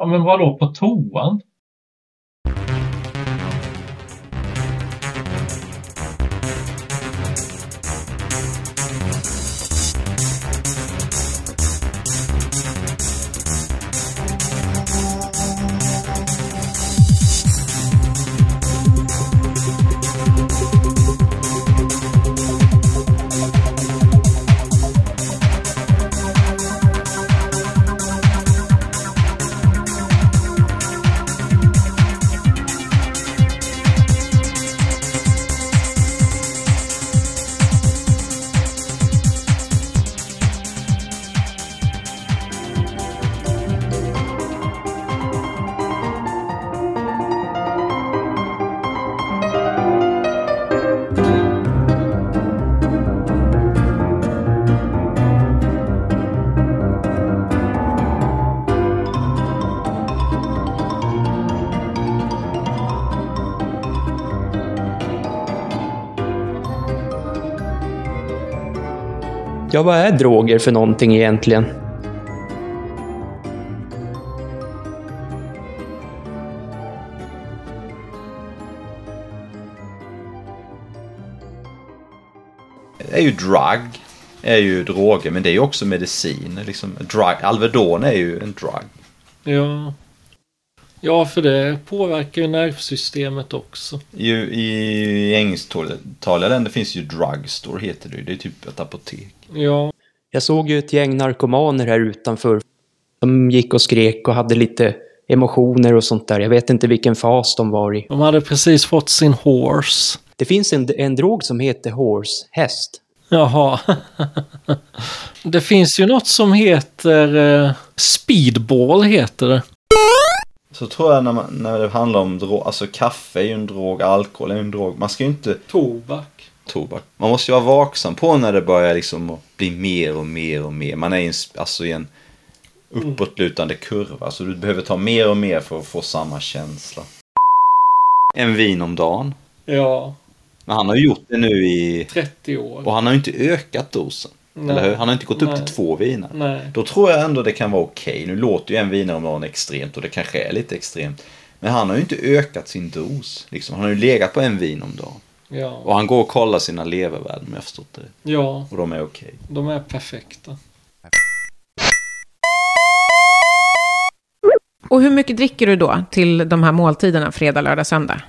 Ja, men vadå på toan? Ja, vad är droger för någonting egentligen? Det är ju drug. är ju droger, men det är ju också medicin. Liksom, drug, Alvedon är ju en drug. Ja. Ja, för det påverkar ju nervsystemet också. I, i engelsktaliga länder finns ju drugstore, heter det. Det är typ ett apotek. Ja. Jag såg ju ett gäng narkomaner här utanför. De gick och skrek och hade lite emotioner och sånt där. Jag vet inte vilken fas de var i. De hade precis fått sin horse. Det finns en, en drog som heter horse, häst. Jaha. det finns ju något som heter eh, speedball heter det. Så tror jag när, man, när det handlar om drog, alltså kaffe är ju en drog, alkohol är ju en drog. Man ska ju inte Tobak. tobak. Man måste ju vara vaksam på när det börjar liksom bli mer och mer och mer. Man är i en, alltså i en uppåtlutande kurva. Så du behöver ta mer och mer för att få samma känsla. En vin om dagen. Ja, Men han har ju gjort det nu i... 30 år. Och han har ju inte ökat dosen. Nej. Eller hur? Han har inte gått upp Nej. till två viner. Nej. Då tror jag ändå det kan vara okej. Nu låter ju en viner om dagen extremt och det kanske är lite extremt. Men han har ju inte ökat sin dos. Liksom. Han har ju legat på en vin om dagen. Och Ja. han går och kollar sina levervärden om jag förstått det. ja, Och de är okej. de är perfekta. Och hur mycket dricker du då till de här måltiderna fredag, lördag, söndag?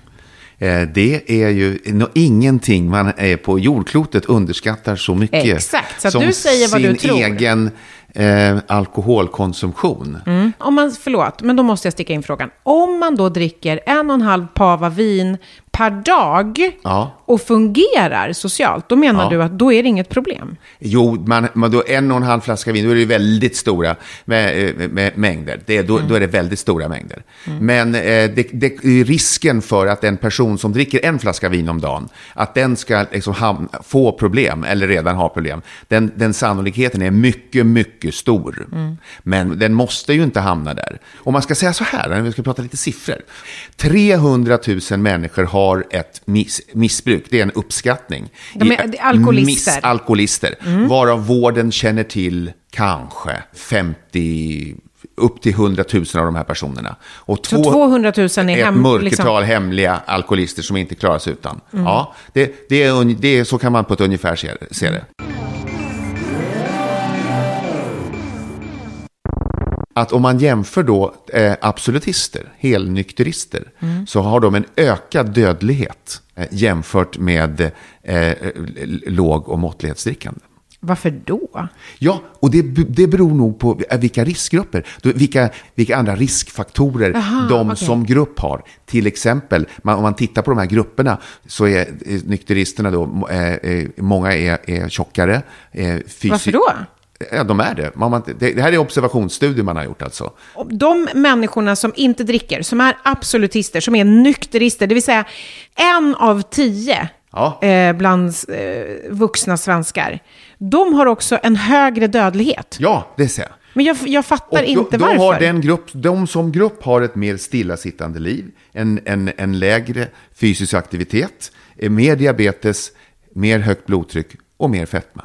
Eh, Det är ju ingenting man är på jordklotet underskattar så mycket. Exakt, så att som du säger vad du tror. egen eh, alkoholkonsumtion. Om man, förlåt, men då måste jag sticka in frågan. Om man då dricker en och en halv pava vin per dag Ja. och fungerar socialt, då menar Ja. du att då är det inget problem? Jo, man, man då en och en halv flaska vin, då är det väldigt stora med, eh, med, mängder. Det, då, då är det väldigt stora mängder. Men eh, det, det, risken för att en person som dricker en flaska vin om dagen, att den ska liksom ham, få problem, eller redan ha problem, den, den sannolikheten är mycket, mycket stor. Men den måste ju inte hamna där. Om man ska säga så här, när vi ska prata lite siffror. 300 000 människor har ett miss, missbruk, det är en uppskattning. De är- alkoholister. Miss, alkoholister, varav vården känner till kanske 50, upp till 100 000 av de här personerna. Och Så 200 000 är ett hem, mörkertal liksom, hemliga alkoholister som inte klarar sig utan. Ja, det, det, är, det är, så kan man på ett ungefär se, se det. Att om man jämför då eh, absolutister, helnykterister, så har de en ökad dödlighet eh, jämfört med eh, låg och måttlighetsdrickande. Varför då? Ja, och det, det beror nog på vilka riskgrupper, vilka, vilka andra riskfaktorer Aha, de okej. som grupp har. Till exempel, man, om man tittar på de här grupperna så är eh, nykteristerna då, eh, eh, många är, är tjockare. Eh, Varför då? Ja, de är det. Man, det. Här är observationsstudier man har gjort alltså. De människorna som inte dricker, som är absolutister, som är nykterister, det vill säga en av tio Ja. eh, bland eh, vuxna svenskar, de har också en högre dödlighet. Ja, det ser jag. Men jag, jag fattar Och inte de, varför. de, har den grupp, de som grupp har ett mer stillasittande liv, en, en, en lägre fysisk aktivitet, eh, mer diabetes, mer högt blodtryck och mer fetma.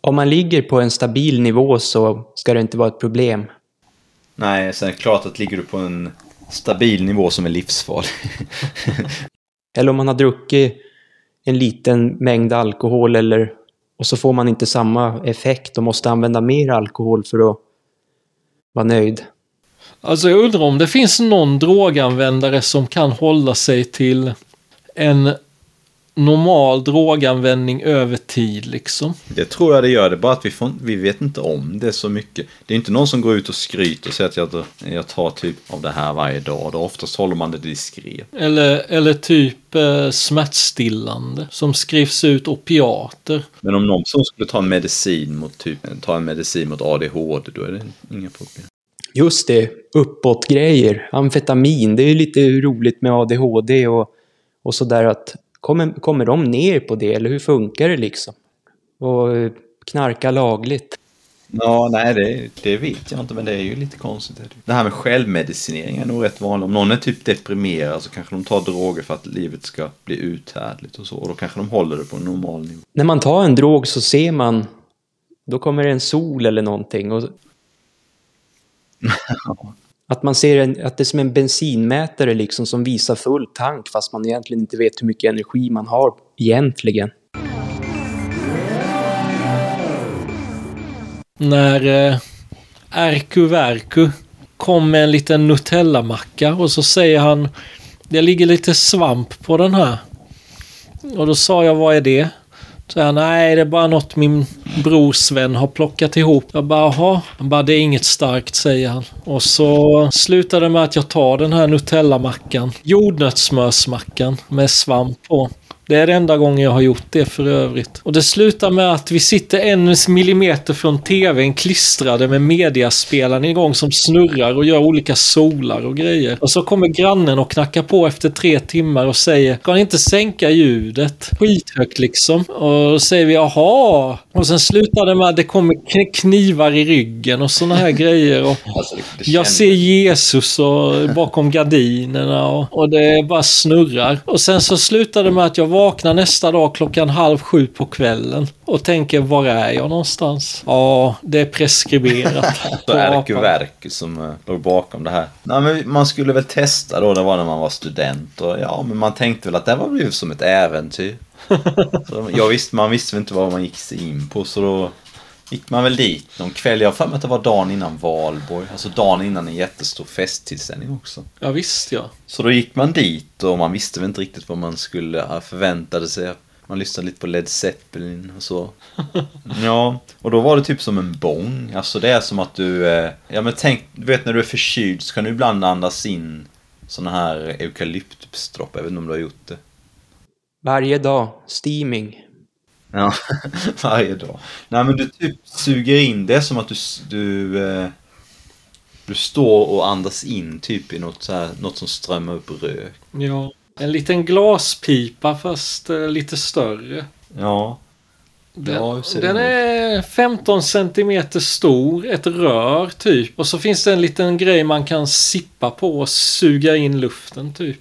Om man ligger på en stabil nivå så ska det inte vara ett problem. Nej, sen är det klart att ligger du på en stabil nivå som är livsfarlig. Eller om man har druckit en liten mängd alkohol eller och så får man inte samma effekt och måste använda mer alkohol för att vara nöjd. Alltså jag undrar om det finns någon droganvändare som kan hålla sig till en normal droganvändning över tid liksom. Det tror jag det gör, det är bara att vi, får, vi vet inte om det så mycket. Det är inte någon som går ut och skryter och säger att jag, jag tar typ av det här varje dag. Då oftast håller man det diskret. Eller, eller typ eh, smärtstillande som skrivs ut opiater. Men om någon som skulle ta en medicin mot typ, ta en medicin mot ADHD, då är det inga problem. Just det, uppåt-grejer. Amfetamin, det är ju lite roligt med ADHD och, och sådär att kommer, kommer de ner på det eller hur funkar det liksom? Och knarka lagligt. Ja, nej det, det vet jag inte, men det är ju lite konstigt. Det här med självmedicinering är nog rätt vanligt. Om någon är typ deprimerad så kanske de tar droger för att livet ska bli uthärdligt och så. Och då kanske de håller det på en normal nivå. När man tar en drog så ser man, då kommer det en sol eller någonting. Och Att man ser en, att det är som en bensinmätare liksom som visar full tank fast man egentligen inte vet hur mycket energi man har egentligen. När eh, Erku Verku kom med en liten Nutella-macka och så säger han Det ligger lite svamp på den här. Och då sa jag vad är det? Så jag, nej det är bara något min bror Sven har plockat ihop. Jag bara, jaha. Han bara, det är inget starkt säger han. Och så slutar det med att jag tar den här Nutella-mackan. Jordnötssmörsmackan med svamp på. Det är den enda gången jag har gjort det för övrigt. Och det slutar med att vi sitter en millimeter från tvn klistrade med mediaspelaren igång som snurrar och gör olika solar och grejer. Och så kommer grannen och knackar på efter tre timmar och säger Kan ni inte sänka ljudet? Skithögt liksom. Och då säger vi jaha. Och sen slutar det med att det kommer knivar i ryggen och såna här grejer. Och Alltså, jag ser Jesus och bakom gardinerna och, och det bara snurrar. Och sen så slutar det med att jag vaknar nästa dag klockan halv sju på kvällen och tänker var är jag någonstans? Ja, det är preskriberat. Så är det Verk som uh, låg bakom det här. Nej, men man skulle väl testa då, det var när man var student. Och ja, men man tänkte väl att det var blivit som ett äventyr. jag visste, man visste väl inte vad man gick sig in på, så då gick man väl dit någon kväll. Jag har för mig att det var dagen innan valborg. Alltså dagen innan en jättestor festtillställning också. Ja, visst ja. Så då gick man dit och man visste väl inte riktigt vad man skulle ha förväntade sig. Man lyssnade lite på Led Zeppelin och så. Ja, och då var det typ som en bång. Alltså det är som att du... eh, Ja men tänk, du vet när du är förkyld så kan du ibland andas in såna här eukalyptusdropp. Jag vet inte om du har gjort det. Varje dag, steaming. Ja, varje dag. Nej men du typ suger in, det är som att du, du, eh, du står och andas in typ i något, så här, något som strömmar upp rök. ja. En liten glaspipa fast eh, lite större. Ja. Den, Ja, den är 15 centimeter stor, ett rör typ. Och så finns det en liten grej man kan sippa på och suga in luften typ.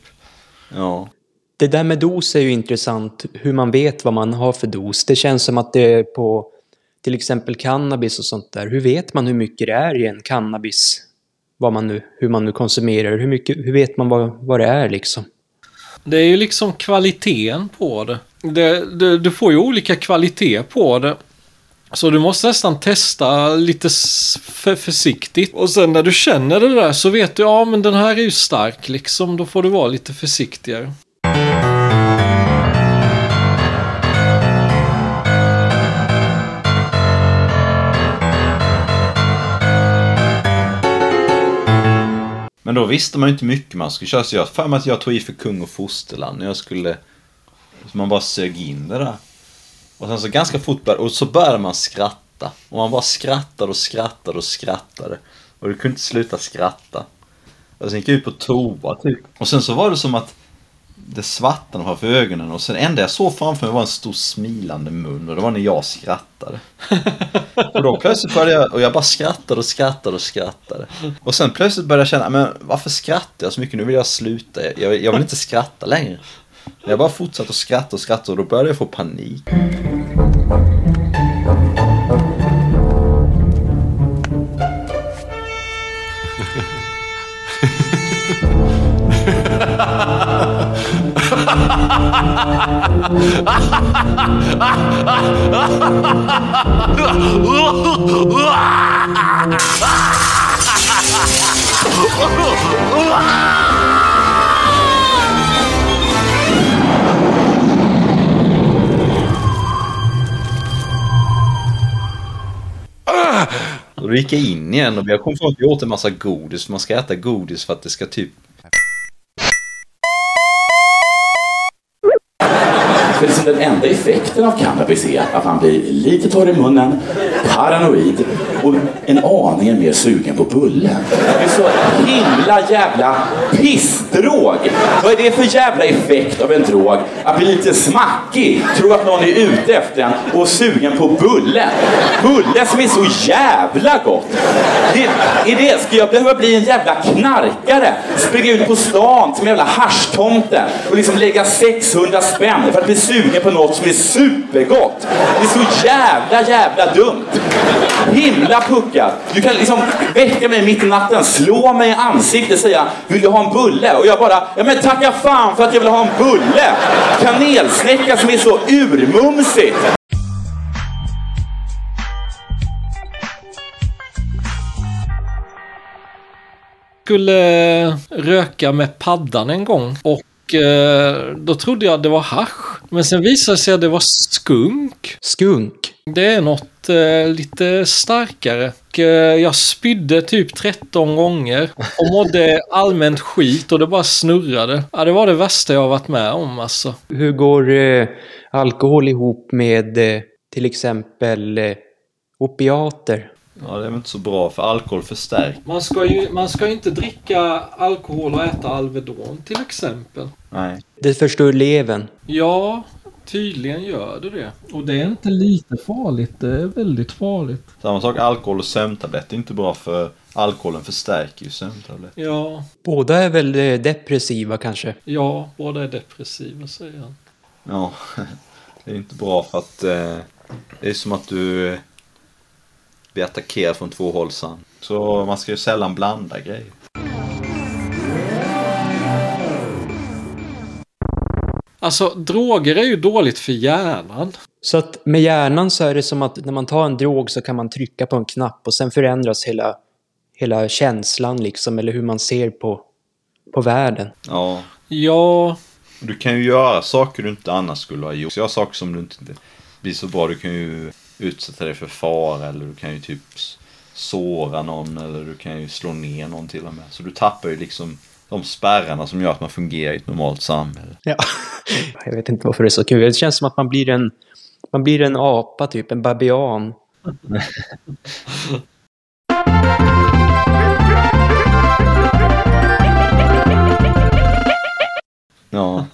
Ja. Det där med dos är ju intressant, hur man vet vad man har för dos. Det känns som att det är på till exempel cannabis och sånt där. Hur vet man hur mycket det är i en cannabis? Vad man nu, hur man nu konsumerar, hur, mycket, hur vet man vad, vad det är liksom? Det är ju liksom kvaliteten på det. det, det du får ju olika kvalitet på det. Så du måste nästan testa lite för försiktigt. Och sen när du känner det där så vet du, ja men den här är ju stark liksom. Då får du vara lite försiktigare. Men då visste man ju inte mycket man skulle köra. Så jag har för mig att jag tog i för kung och fosterland när jag skulle... Så man bara sög in det där. Och sen så ganska fort började, och så började man skratta. Och man bara skrattade och skrattade och skrattade. Och du kunde inte sluta skratta. Och sen gick jag ut på toa typ. Och sen så var det som att det svartnade framför ögonen och sen det enda jag såg framför mig var en stor smilande mun och det var när jag skrattade. Och då plötsligt började jag, och jag bara skrattade och skrattade och skrattade. Och sen plötsligt började jag känna, men varför skrattar jag så mycket? Nu vill jag sluta. Jag, jag vill inte skratta längre. Men Jag bara fortsatte att skratta och skratta och då började jag få panik. Och då gick jag in igen och jag kom fram till att jag åt en massa godis. Man ska äta godis för att det ska typ... kanske liksom den enda effekten av cannabis är att man blir lite torr i munnen, paranoid och en aning mer sugen på bulle. Det är så Jävla jävla pissdrog. Vad är det för jävla effekt av en drog? Att bli lite smackig, tro att någon är ute efter en och sugen på bulle. Bulle som är så jävla gott. Det, är det, ska jag behöva bli en jävla knarkare? Springa ut på stan som en jävla haschtomte och liksom lägga 600 spänn för att bli sugen på något som är supergott. Det är så jävla, jävla dumt. Himla puckat. Du kan liksom väcka mig mitt i natten, slå mig i ansiktet och säga Vill du ha en bulle? Och jag bara, ja men tacka fan för att jag vill ha en bulle. Kanelsnäcka som är så urmumsigt. skulle röka med paddan en gång och eh, då trodde jag det var hasch. Men sen visade det sig att det var skunk. Skunk. Det är något eh, lite starkare. Och, eh, jag spydde typ 13 gånger och mådde allmänt skit och det bara snurrade. Ja, det var det värsta jag har varit med om alltså. Hur går eh, alkohol ihop med eh, till exempel eh, opiater? Ja, det är väl inte så bra för alkohol förstärker. Man ska ju man ska inte dricka alkohol och äta Alvedon till exempel. Nej. Det förstör levern. Ja, tydligen gör det det. Och det är inte lite farligt, det är väldigt farligt. Samma sak alkohol och sömntabletter är inte bra för alkoholen förstärker ju sömntabletter. Ja, Båda är väl eh, depressiva kanske? ja, båda är depressiva säger han. Ja, det är inte bra för att eh, det är som att du eh, blir attackerad från två håll sen. Så man ska ju sällan blanda grejer. Alltså, droger är ju dåligt för hjärnan. Så att med hjärnan så är det som att när man tar en drog så kan man trycka på en knapp och sen förändras hela, hela känslan liksom, eller hur man ser på, på världen. Ja, Ja, du kan ju göra saker du inte annars skulle ha gjort. Göra saker som du inte blir så bra. Du kan ju utsätta dig för fara eller du kan ju typ såra någon eller du kan ju slå ner någon till och med. Så du tappar ju liksom de spärrarna som gör att man fungerar i ett normalt samhälle. Ja. Jag vet inte varför det är så kul. Det känns som att man blir en, man blir en apa, typ en babian. Ja,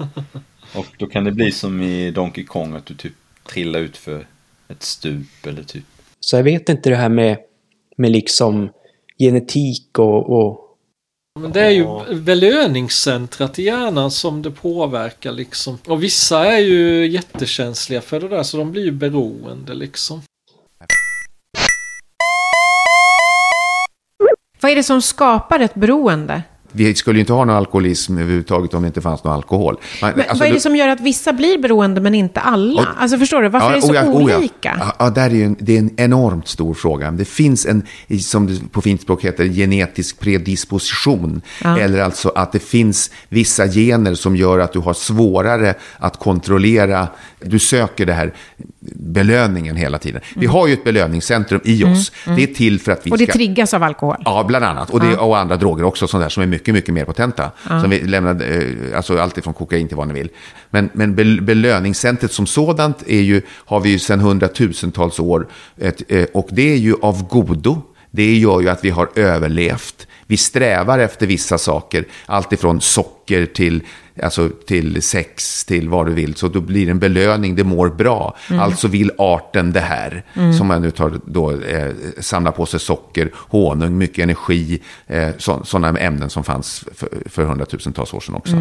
och då kan det bli som i Donkey Kong att du typ trillar ut för ett stup eller typ. Så jag vet inte det här med, med liksom genetik och, och men det är ju belöningscentrat i hjärnan som det påverkar liksom. Och vissa är ju jättekänsliga för det där så de blir ju beroende liksom. Vad är det som skapar ett beroende? Vi skulle ju inte ha någon alkoholism överhuvudtaget om det inte fanns någon alkohol. Man, Men, alltså, vad är det som gör att vissa blir beroende men inte alla? Och- alltså förstår du, varför är det så oh ja, oh ja. olika? Ja, ja, där är en, det är en enormt stor fråga. Det finns en, som det på fint språk heter, genetisk predisposition. Ja. Eller alltså att det finns vissa gener som gör att du har svårare att kontrollera. Du söker det här belöningen hela tiden. Vi har ju ett belöningscentrum i oss. Det är till för att vi Mm. Och det ska... triggas av alkohol? Ja, bland annat. Och, det, och andra droger också, sånt där, som är mycket, mycket mer potenta. Som vi lämnade, eh, alltså allt ifrån kokain till vad ni vill. Men, men bel, belöningscentret som sådant är ju, har vi ju sedan hundratusentals år. Eh, och det är ju av godo. Det gör ju att vi har överlevt. Vi strävar efter vissa saker, allt ifrån socker till, alltså till sex, till vad du vill. Så då blir det en belöning, det mår bra. Alltså vill arten det här. Som man nu tar, då, eh, samlar på sig socker, honung, mycket energi. Eh, så, sådana ämnen som fanns för, för hundratusentals år sedan också.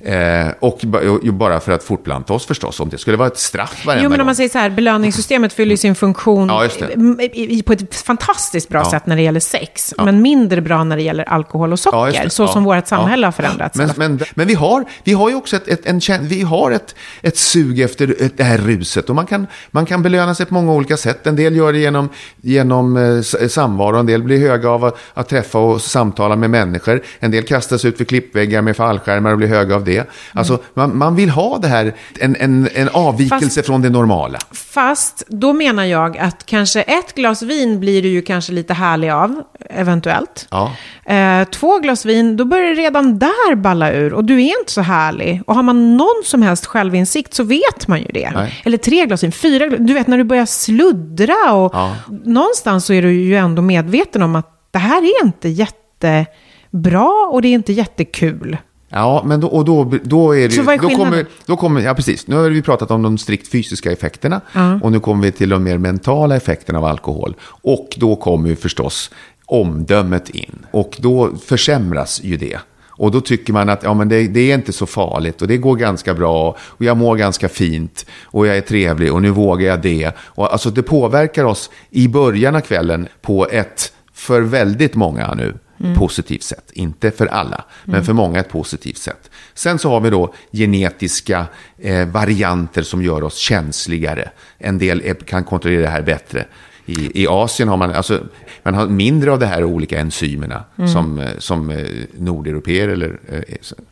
Eh, och, och bara för att fortplanta oss förstås. Om det skulle vara ett straff varenda Jo, men gång. om man säger så här, belöningssystemet fyller ju sin funktion Ja, i- i- på ett fantastiskt bra Ja. sätt när det gäller sex, men mindre bra när det gäller alkohol och socker, Ja, så Ja. som vårt samhälle Ja. har förändrats. Men, men, men vi, har, vi har ju också ett, ett, en, vi har ett, ett sug efter ett- det här ruset. Och man kan, man kan belöna sig på många olika sätt. En del gör det genom, genom eh, samvaro, en del blir höga av att, att träffa och samtala med människor. En del kastas ut för klippväggar med fallskärmar och blir höga av det. Alltså, man, man vill ha det här, en, en, en avvikelse Fast- från det normala. Fast då menar jag att kanske ett glas vin blir du ju kanske lite härlig av, eventuellt. Ja. Eh, två glas vin, då börjar det redan där balla ur och du är inte så härlig. Och har man någon som helst självinsikt så vet man ju det. Nej. Eller tre glas vin, fyra glas, du vet när du börjar sluddra och Ja. någonstans så är du ju ändå medveten om att det här är inte jättebra och det är inte jättekul. Ja, men då, och då, då är det är då skillnaden? kommer, då kommer, ja precis, nu har vi pratat om de strikt fysiska effekterna Ja. och nu kommer vi till de mer mentala effekterna av alkohol. Och då kommer ju förstås omdömet in och då försämras ju det. Och då tycker man att ja, men det, det är inte så farligt och det går ganska bra och jag mår ganska fint och jag är trevlig och nu vågar jag det. Och alltså det påverkar oss i början av kvällen på ett, för väldigt många nu, positivt sätt. Inte för alla, men för många ett positivt sätt. Sen så har vi då genetiska eh, varianter som gör oss känsligare. En del är, kan kontrollera det här bättre. I, I Asien har man, alltså, man har mindre av de här olika enzymerna som, eh, som eh, nordeuropeer eller... Eh,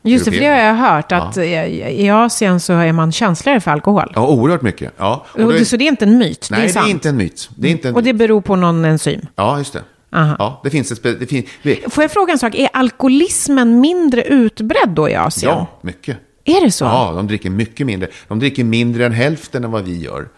Just det, för det har jag hört, att eh, i Asien så är man känsligare för alkohol. Ja, oerhört mycket. Ja. Och Och det, så det är inte en myt, nej, det är det är inte en myt. Det är inte en Och det beror på någon enzym. Ja, just det. Aha. Ja, det finns ett... Det finns, vi- Får jag fråga en sak? Är alkoholismen mindre utbredd då i Asien? ja, mycket. Är det så? Ja, de dricker mycket mindre. De dricker mindre än hälften än vad vi gör.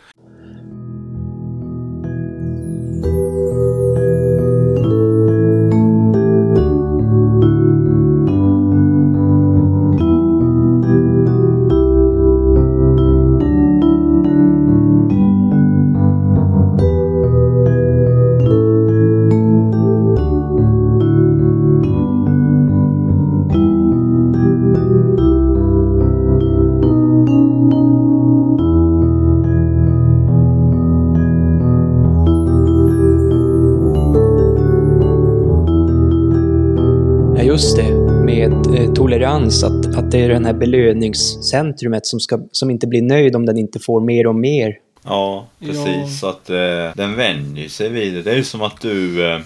Det är det här belöningscentrumet som, ska, som inte blir nöjd om den inte får mer och mer. Ja, precis. Så att eh, den vänjer sig vid det. Det är ju som att du... Eh,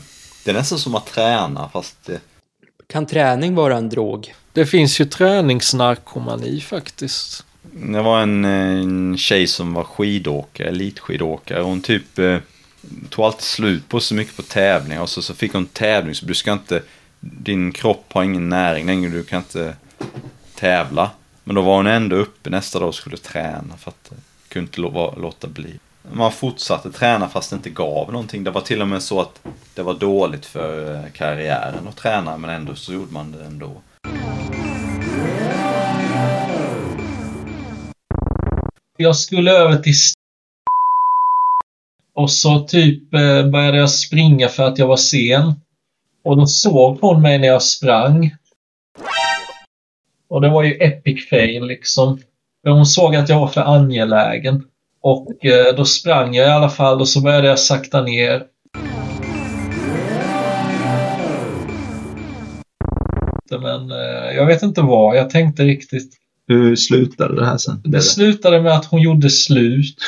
det är nästan som att träna fast... Eh, Kan träning vara en drog? Det finns ju träningsnarkomani faktiskt. Det var en, en tjej som var skidåkare, elitskidåkare. Hon typ eh, tog alltid slut på så mycket på tävlingar. Och så, så fick hon tävling så du ska inte... Din kropp har ingen näring längre, du kan inte tävla. Men då var hon ändå uppe nästa dag och skulle träna för att eh, kunde inte låta bli. Man fortsatte träna fast det inte gav någonting. Det var till och med så att det var dåligt för eh, karriären att träna men ändå så gjorde man det ändå. Jag skulle över till och så typ eh, började jag springa för att jag var sen. Och då såg hon mig när jag sprang. Och det var ju epic fail liksom. För hon såg att jag var för angelägen. Och eh, då sprang jag i alla fall och så började jag sakta ner. Men eh, jag vet inte vad jag tänkte riktigt. Hur slutade det här sen? Det slutade med att hon gjorde slut.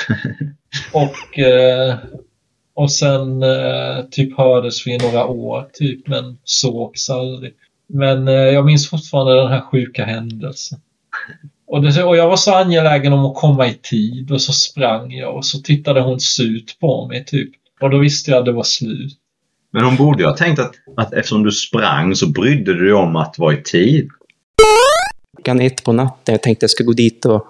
och, eh, och sen typ hördes vi i några år typ men sågs aldrig. Men eh, jag minns fortfarande den här sjuka händelsen. Och, det, och jag var så angelägen om att komma i tid och så sprang jag och så tittade hon surt på mig typ. Och då visste jag att det var slut. Men hon borde ju ha tänkt att, att eftersom du sprang så brydde du dig om att vara i tid. Klockan ett på natten, jag tänkte jag ska gå dit och,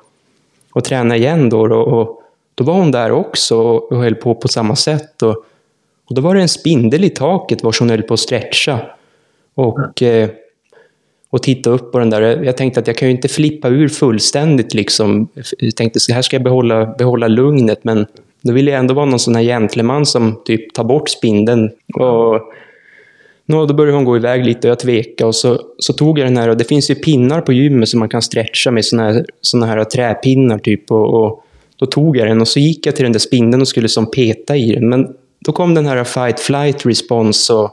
och träna igen då. Och, och då var hon där också och, och höll på på samma sätt. Och, och då var det en spindel i taket vars hon höll på att stretcha. Och, eh, och titta upp på den där. Jag tänkte att jag kan ju inte flippa ur fullständigt liksom. Jag tänkte så här ska jag behålla, behålla lugnet. Men då vill jag ändå vara någon sån här gentleman som typ tar bort spindeln. Och Nå, då började hon gå iväg lite och jag tvekade och så, så tog jag den här och det finns ju pinnar på gymmet som man kan stretcha med såna här, såna här träpinnar typ och, och då tog jag den och så gick jag till den där spindeln och skulle som peta i den men då kom den här fight flight response och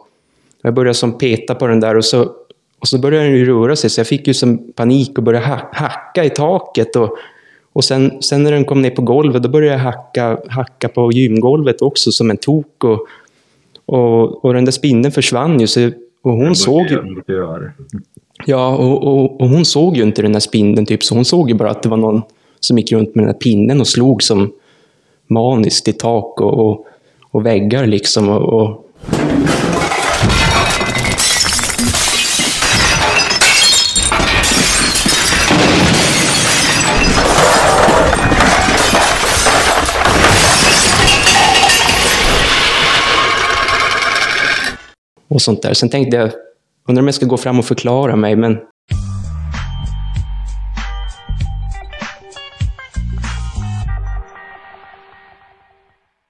jag började som peta på den där och så, och så började den ju röra sig så jag fick ju som panik och började ha, hacka i taket och, och sen, sen när den kom ner på golvet då började jag hacka, hacka på gymgolvet också som en tok och, och, och den där spindeln försvann ju så, och hon såg ju... Ja, och, och, och hon såg ju inte den där spindeln typ, så hon såg ju bara att det var någon som gick runt med den där pinnen och slog som maniskt i tak och, och, och väggar liksom. Och, och... Och sånt där. Sen tänkte jag, undrar om jag ska gå fram och förklara mig, men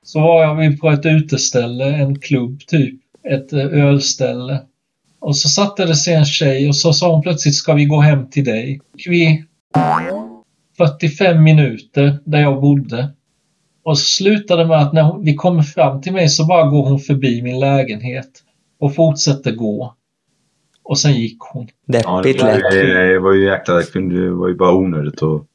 Så var vi på ett uteställe, en klubb typ, ett eh, ölställe. Och så satte det sig en tjej och så sa hon plötsligt ska vi gå hem till dig. Gick vi 45 minuter där jag bodde. Och så slutade med att när vi kommer fram till mig så bara går hon förbi min lägenhet och fortsätter gå. Och sen gick hon. Ja, det, deppigt lätt. ju- det var ju jäkla... Det det var ju bara onödigt att...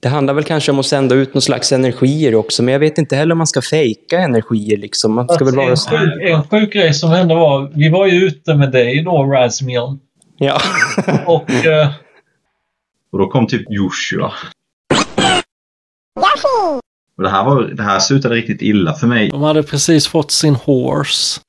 Det handlar väl kanske om att sända ut någon slags energier också, men jag vet inte heller om man ska fejka energier liksom. Man ska väl vara... en, sjuk, en sjuk grej som hände var, vi var ju ute med dig då, Razmiel. Ja. Och eh, Och då kom typ Joshua. Och det här, var, det här slutade riktigt illa för mig. de hade precis fått sin horse.